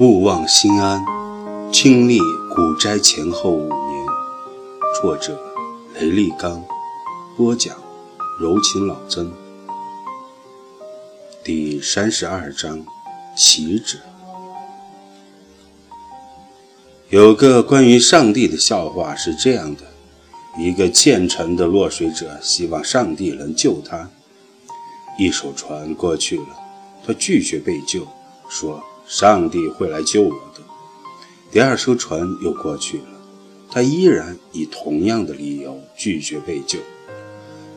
勿忘心安，经历古斋前后五年。作者：雷立刚，播讲：柔情老曾。第三十二章：棋子。有个关于上帝的笑话是这样的：一个虔诚的落水者希望上帝能救他，一艘船过去了，他拒绝被救，说。上帝会来救我的。第二艘船又过去了，他依然以同样的理由拒绝被救。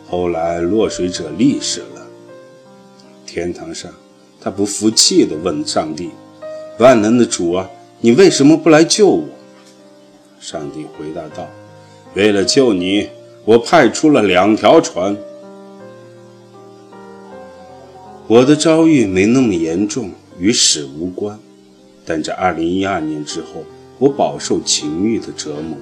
后来落水者溺死了。天堂上，他不服气地问上帝：“万能的主啊，你为什么不来救我？”上帝回答道：“为了救你，我派出了两条船。我的遭遇没那么严重。”与史无关，但在二零一二年之后，我饱受情欲的折磨。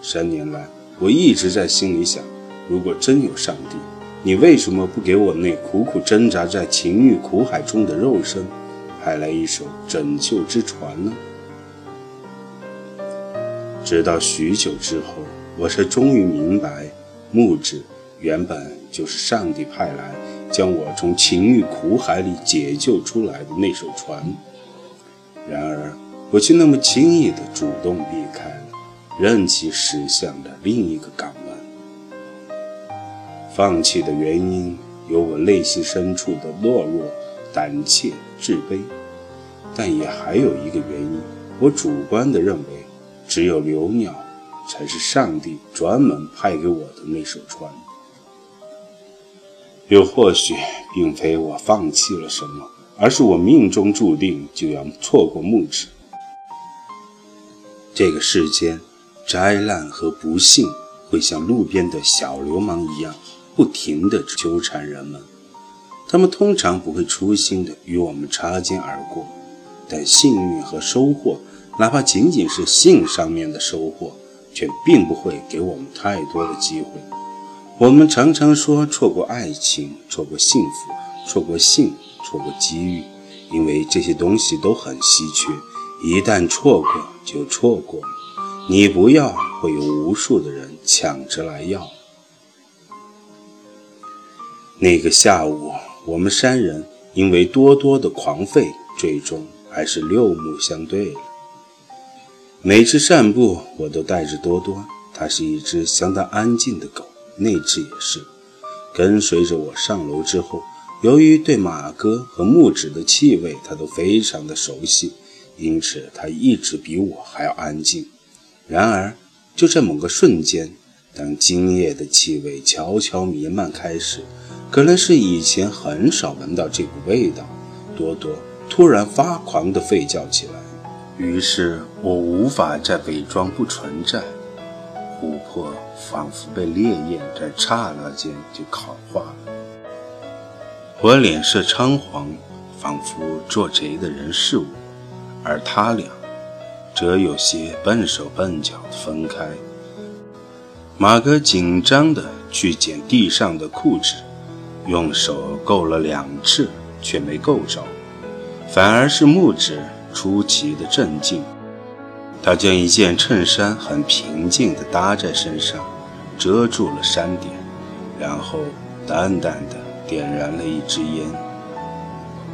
三年来，我一直在心里想：如果真有上帝，你为什么不给我那苦苦挣扎在情欲苦海中的肉身派来一艘拯救之船呢？直到许久之后，我才终于明白，木质原本就是上帝派来。将我从情欲苦海里解救出来的那艘船，然而我却那么轻易地主动避开了，任其驶向了另一个港湾。放弃的原因有我内心深处的懦弱、胆怯、自卑，但也还有一个原因，我主观地认为，只有留鸟才是上帝专门派给我的那艘船。又或许，并非我放弃了什么，而是我命中注定就要错过木子。这个世间，灾难和不幸会像路边的小流氓一样，不停地纠缠人们。他们通常不会粗心地与我们擦肩而过，但幸运和收获，哪怕仅仅是性上面的收获，却并不会给我们太多的机会。我们常常说错过爱情，错过幸福，错过性，错过机遇，因为这些东西都很稀缺，一旦错过就错过了。你不要，会有无数的人抢着来要。那个下午，我们三人因为多多的狂吠，最终还是六目相对了。每次散步，我都带着多多，它是一只相当安静的狗。那只也是跟随着我上楼之后，由于对马哥和木纸的气味，他都非常的熟悉，因此他一直比我还要安静。然而，就在某个瞬间，当今夜的气味悄悄弥漫开始，可能是以前很少闻到这股味道，多多突然发狂地吠叫起来。于是我无法再伪装不存在。火仿佛被烈焰在刹那间就烤化了，我脸色仓皇，仿佛做贼的人是我，而他俩则有些笨手笨脚分开。马哥紧张地去捡地上的裤子，用手够了两次却没够着，反而是木子出奇的镇静。他将一件衬衫很平静地搭在身上，遮住了山点，然后淡淡的点燃了一支烟。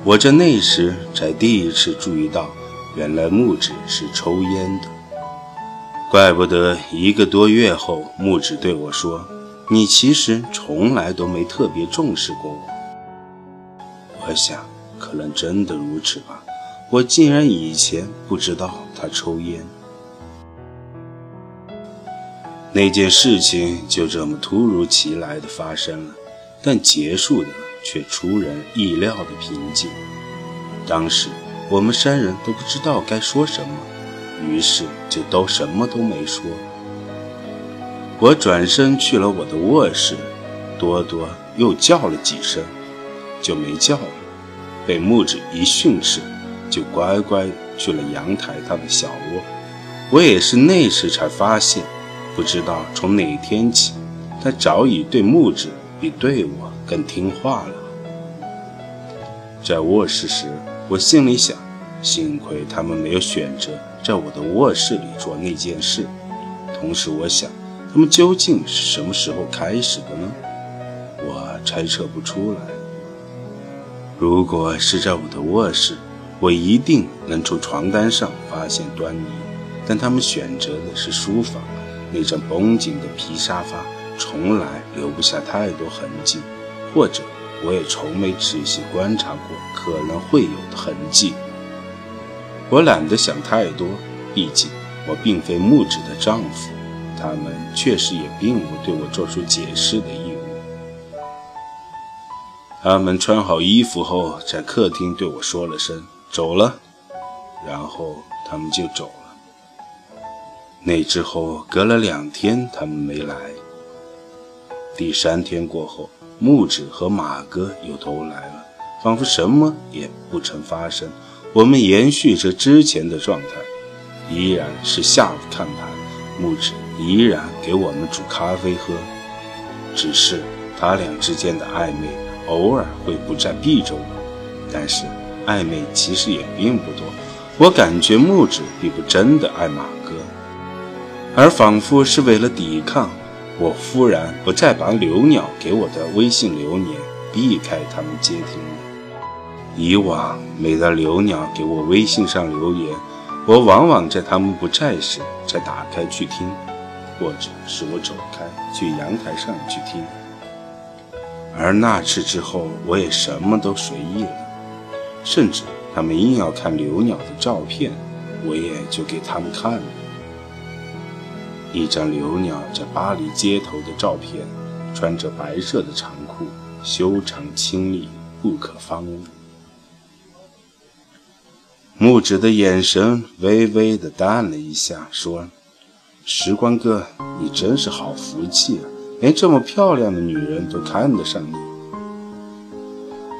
我在那时才第一次注意到，原来木子是抽烟的。怪不得一个多月后，木子对我说：“你其实从来都没特别重视过我。”我想，可能真的如此吧。我竟然以前不知道他抽烟。那件事情就这么突如其来的发生了，但结束的却出人意料的平静。当时我们三人都不知道该说什么，于是就都什么都没说。我转身去了我的卧室，多多又叫了几声，就没叫了。被木子一训斥，就乖乖去了阳台他的小窝。我也是那时才发现。不知道从哪天起，他早已对木子比对我更听话了。在卧室时，我心里想：幸亏他们没有选择在我的卧室里做那件事。同时，我想，他们究竟是什么时候开始的呢？我猜测不出来。如果是在我的卧室，我一定能从床单上发现端倪。但他们选择的是书房，那张绷紧的皮沙发从来留不下太多痕迹，或者我也从没仔细观察过可能会有的痕迹。我懒得想太多，毕竟我并非木子的丈夫，他们确实也并无对我做出解释的义务。他们穿好衣服后，在客厅对我说了声“走了”，然后他们就走了。那之后隔了两天，他们没来。第三天过后，木子和马哥又都来了，仿佛什么也不曾发生。我们延续着之前的状态，依然是下午看盘，木子依然给我们煮咖啡喝，只是他俩之间的暧昧偶尔会不在避着我，但是暧昧其实也并不多。我感觉木子并不真的爱马哥，而仿佛是为了抵抗，我忽然不再把刘鸟给我的微信留言避开他们接听了。以往每当刘鸟给我微信上留言，我往往在他们不在时才打开去听，或者是我走开去阳台上去听。而那次之后，我也什么都随意了，甚至他们硬要看刘鸟的照片，我也就给他们看了。一张刘鸟在巴黎街头的照片，穿着白色的长裤，修长清丽，不可方物。木子的眼神微微的淡了一下，说：“时光哥，你真是好福气啊，连这么漂亮的女人都看得上你。”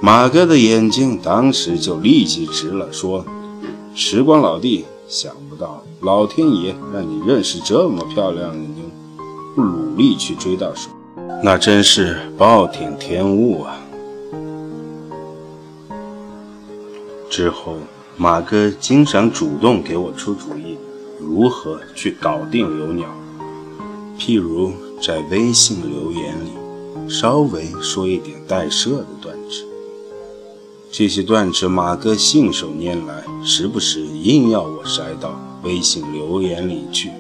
马哥的眼睛当时就立即直了，说：“时光老弟，想不到老天爷让你认识这么漂亮的妞，不努力去追到手，那真是暴殄天物啊。”之后。马哥经常主动给我出主意，如何去搞定刘鸟。譬如在微信留言里稍微说一点带色的段子，这些段子马哥信手拈来，时不时硬要我塞到微信留言里去。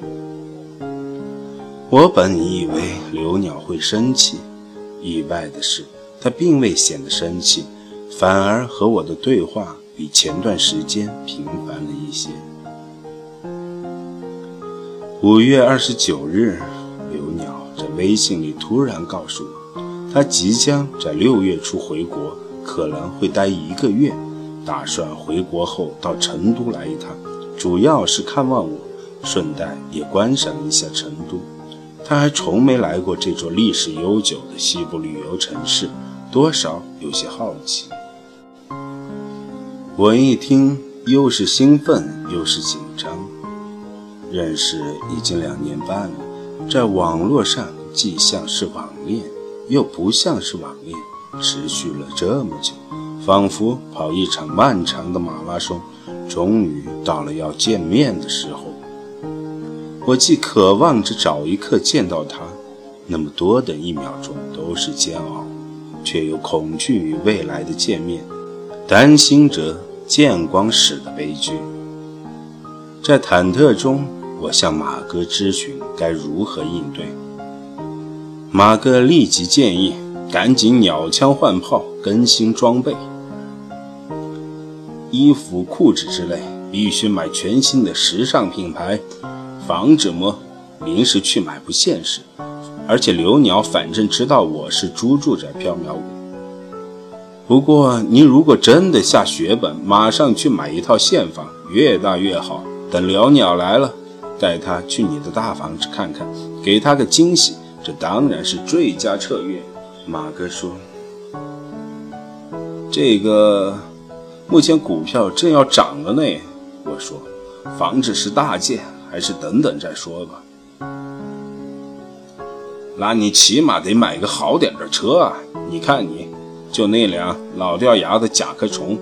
我本以为刘鸟会生气，意外的是，他并未显得生气，反而和我的对话。比前段时间频繁了一些。五月二十九日，刘鸟在微信里突然告诉我，他即将在六月初回国，可能会待一个月，打算回国后到成都来一趟，主要是看望我，顺带也观赏一下成都。他还从没来过这座历史悠久的西部旅游城市，多少有些好奇。我一听，又是兴奋又是紧张。认识已经两年半了，在网络上既像是网恋，又不像是网恋，持续了这么久，仿佛跑一场漫长的马拉松，终于到了要见面的时候。我既渴望着找一刻见到他，那么多的一秒钟都是煎熬，却又恐惧于未来的见面，担心着。见光死的悲剧，在忐忑中，我向马哥咨询该如何应对。马哥立即建议：赶紧鸟枪换炮，更新装备，衣服、裤子之类必须买全新的时尚品牌，防止么临时去买不现实。而且刘鸟反正知道我是租住在缥缈谷。不过，您如果真的下血本，马上去买一套现房，越大越好。等刘鸟来了，带他去你的大房子看看，给他个惊喜，这当然是最佳策略。马哥说：“这个目前股票正要涨了呢。”我说：“房子是大件，还是等等再说吧。”那你起码得买个好点的车啊！你看你。就那辆老掉牙的甲壳虫，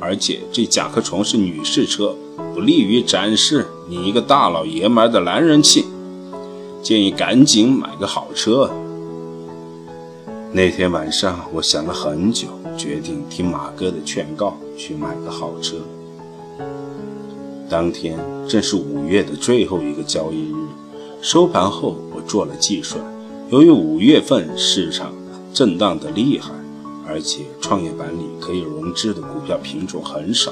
而且这甲壳虫是女士车，不利于展示你一个大老爷们的男人气。建议赶紧买个好车。那天晚上，我想了很久，决定听马哥的劝告，去买个好车。当天正是五月的最后一个交易日，收盘后我做了计算，由于五月份市场震荡的厉害，而且创业板里可以融资的股票品种很少，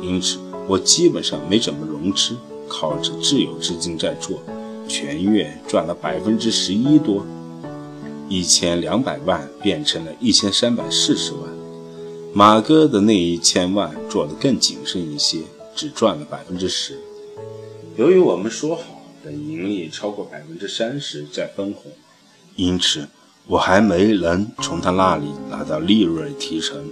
因此我基本上没怎么融资，靠着自有资金在做，全月赚了百分之十一多。一千两百万变成了一千三百四十万，马哥的那一千万做得更谨慎一些，只赚了百分之十。由于我们说好等盈利超过百分之三十再分红，因此我还没能从他那里拿到利润提成。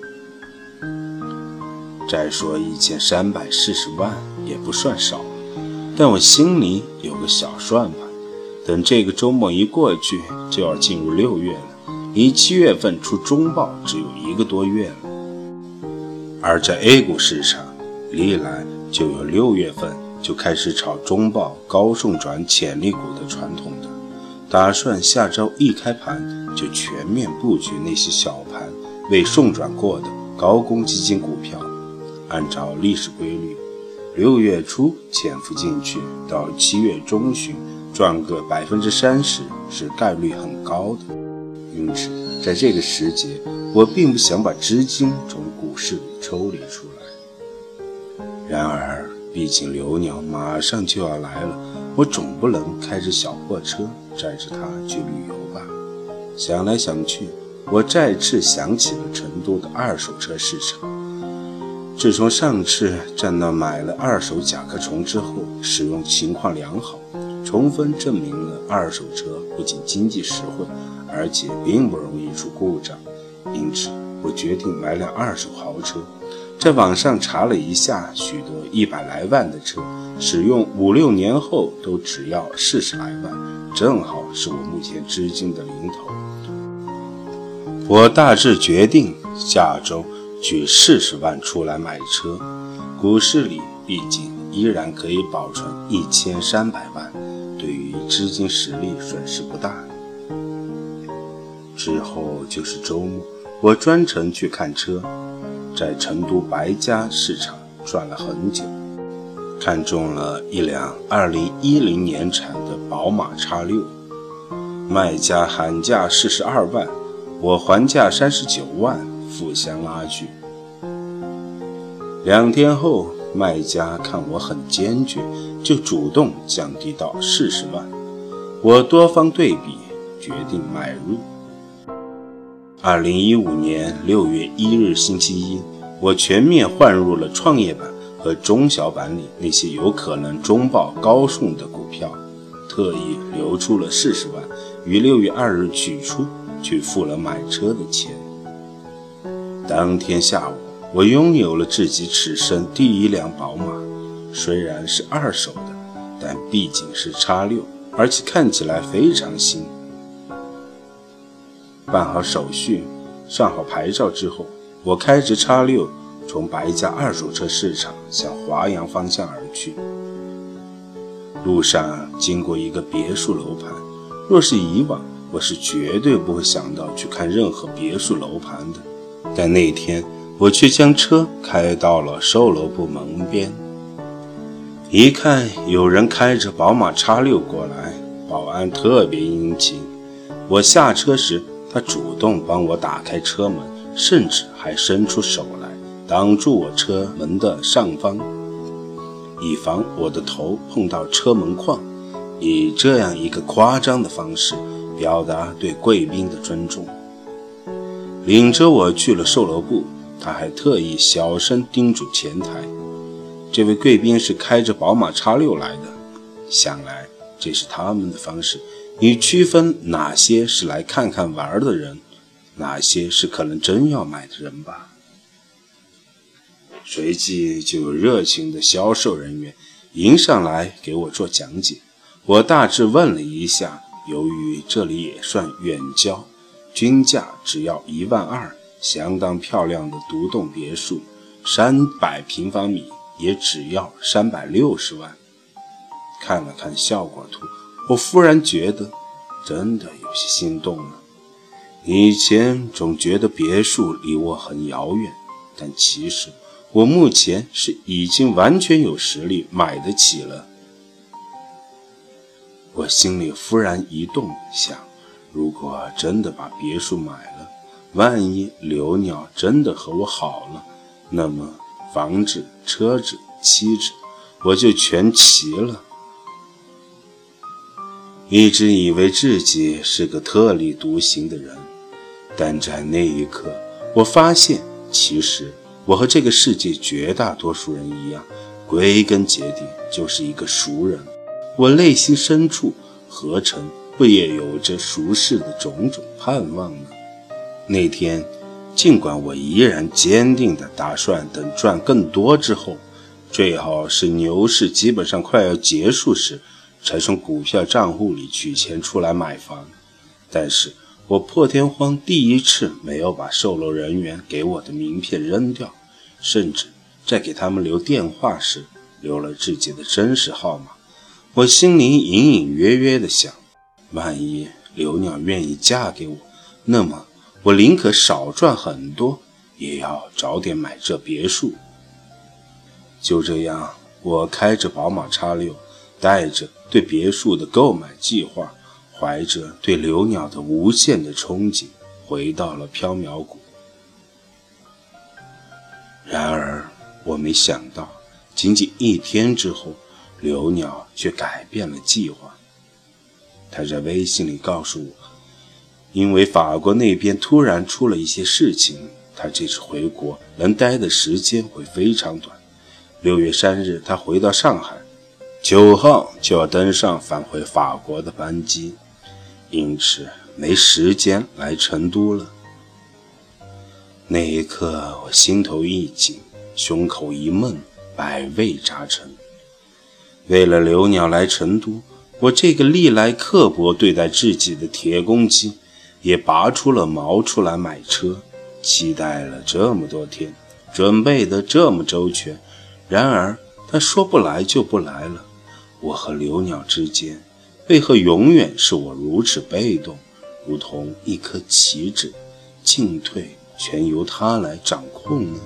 再说一千三百四十万也不算少，但我心里有个小算盘。等这个周末一过去，就要进入六月了，离七月份出中报只有一个多月了。而在 A 股市场，历来就有六月份就开始炒中报高送转潜力股的传统的，打算下周一开盘就全面布局那些小盘未送转过的高公积金股票。按照历史规律，六月初潜伏进去，到七月中旬。赚个百分之三十是概率很高的，因此在这个时节，我并不想把资金从股市里抽离出来。然而，毕竟刘鸟马上就要来了，我总不能开着小破车载着它去旅游吧？想来想去，我再次想起了成都的二手车市场。自从上次在那买了二手甲壳虫之后，使用情况良好。充分证明了二手车不仅经济实惠，而且并不容易出故障。因此，我决定买辆二手豪车。在网上查了一下，许多一百来万的车，使用五六年后都只要四十来万，正好是我目前资金的零头。我大致决定下周举四十万出来买车。股市里毕竟依然可以保存一千三百万。对于资金实力损失不大。之后就是周末，我专程去看车，在成都白家市场转了很久，看中了一辆2010年产的宝马 X6，卖家喊价42万，我还价39万，互相拉锯。两天后。卖家看我很坚决，就主动降低到四十万。我多方对比，决定买入。二零一五年六月一日星期一，我全面换入了创业板和中小板里那些有可能中报高送的股票，特意留出了四十万，于六月二日取出，去付了买车的钱。当天下午。我拥有了自己此生第一辆宝马，虽然是二手的，但毕竟是叉六，而且看起来非常新。办好手续，上好牌照之后，我开着叉六从白家二手车市场向华阳方向而去。路上经过一个别墅楼盘，若是以往，我是绝对不会想到去看任何别墅楼盘的，但那天。我却将车开到了售楼部门边，一看有人开着宝马 X6 过来，保安特别殷勤。我下车时，他主动帮我打开车门，甚至还伸出手来挡住我车门的上方，以防我的头碰到车门框，以这样一个夸张的方式表达对贵宾的尊重。领着我去了售楼部。他还特意小声叮嘱前台：“这位贵宾是开着宝马 X6 来的，想来这是他们的方式，以区分哪些是来看看玩的人，哪些是可能真要买的人吧。”随即就有热情的销售人员迎上来给我做讲解。我大致问了一下，由于这里也算远郊，均价只要一万二。相当漂亮的独栋别墅，三百平方米也只要三百六十万。看了看效果图，我忽然觉得真的有些心动了。以前总觉得别墅离我很遥远，但其实我目前是已经完全有实力买得起了。我心里忽然一动，想：如果真的把别墅买了，万一刘鸟真的和我好了，那么房子、车子、妻子，我就全齐了。一直以为自己是个特立独行的人，但在那一刻，我发现，其实我和这个世界绝大多数人一样，归根结底就是一个俗人。我内心深处，何曾不也有着俗世的种种盼望呢？那天，尽管我依然坚定地打算等赚更多之后，最好是牛市基本上快要结束时。才从股票账户里取钱出来买房，但是我破天荒第一次没有把售楼人员给我的名片扔掉，甚至在给他们留电话时留了自己的真实号码。我心里隐隐约约的想，万一刘鸟愿意嫁给我，那么我宁可少赚很多，也要早点买这别墅。就这样，我开着宝马叉六。带着对别墅的购买计划，怀着对留鸟的无限的憧憬，回到了缥缈谷。然而，我没想到，仅仅一天之后，刘鸟却改变了计划。他在微信里告诉我，因为法国那边突然出了一些事情，他这次回国能待的时间会非常短。六月三日，他回到上海。九号就要登上返回法国的班机，因此没时间来成都了。那一刻，我心头一紧，胸口一闷，百味杂陈。为了留鸟来成都，我这个历来刻薄对待自己的铁公鸡，也拔出了毛出来买车，期待了这么多天，准备的这么周全，然而他说不来就不来了。我和刘鸟之间，为何永远是我如此被动，如同一颗棋子，进退全由他来掌控呢？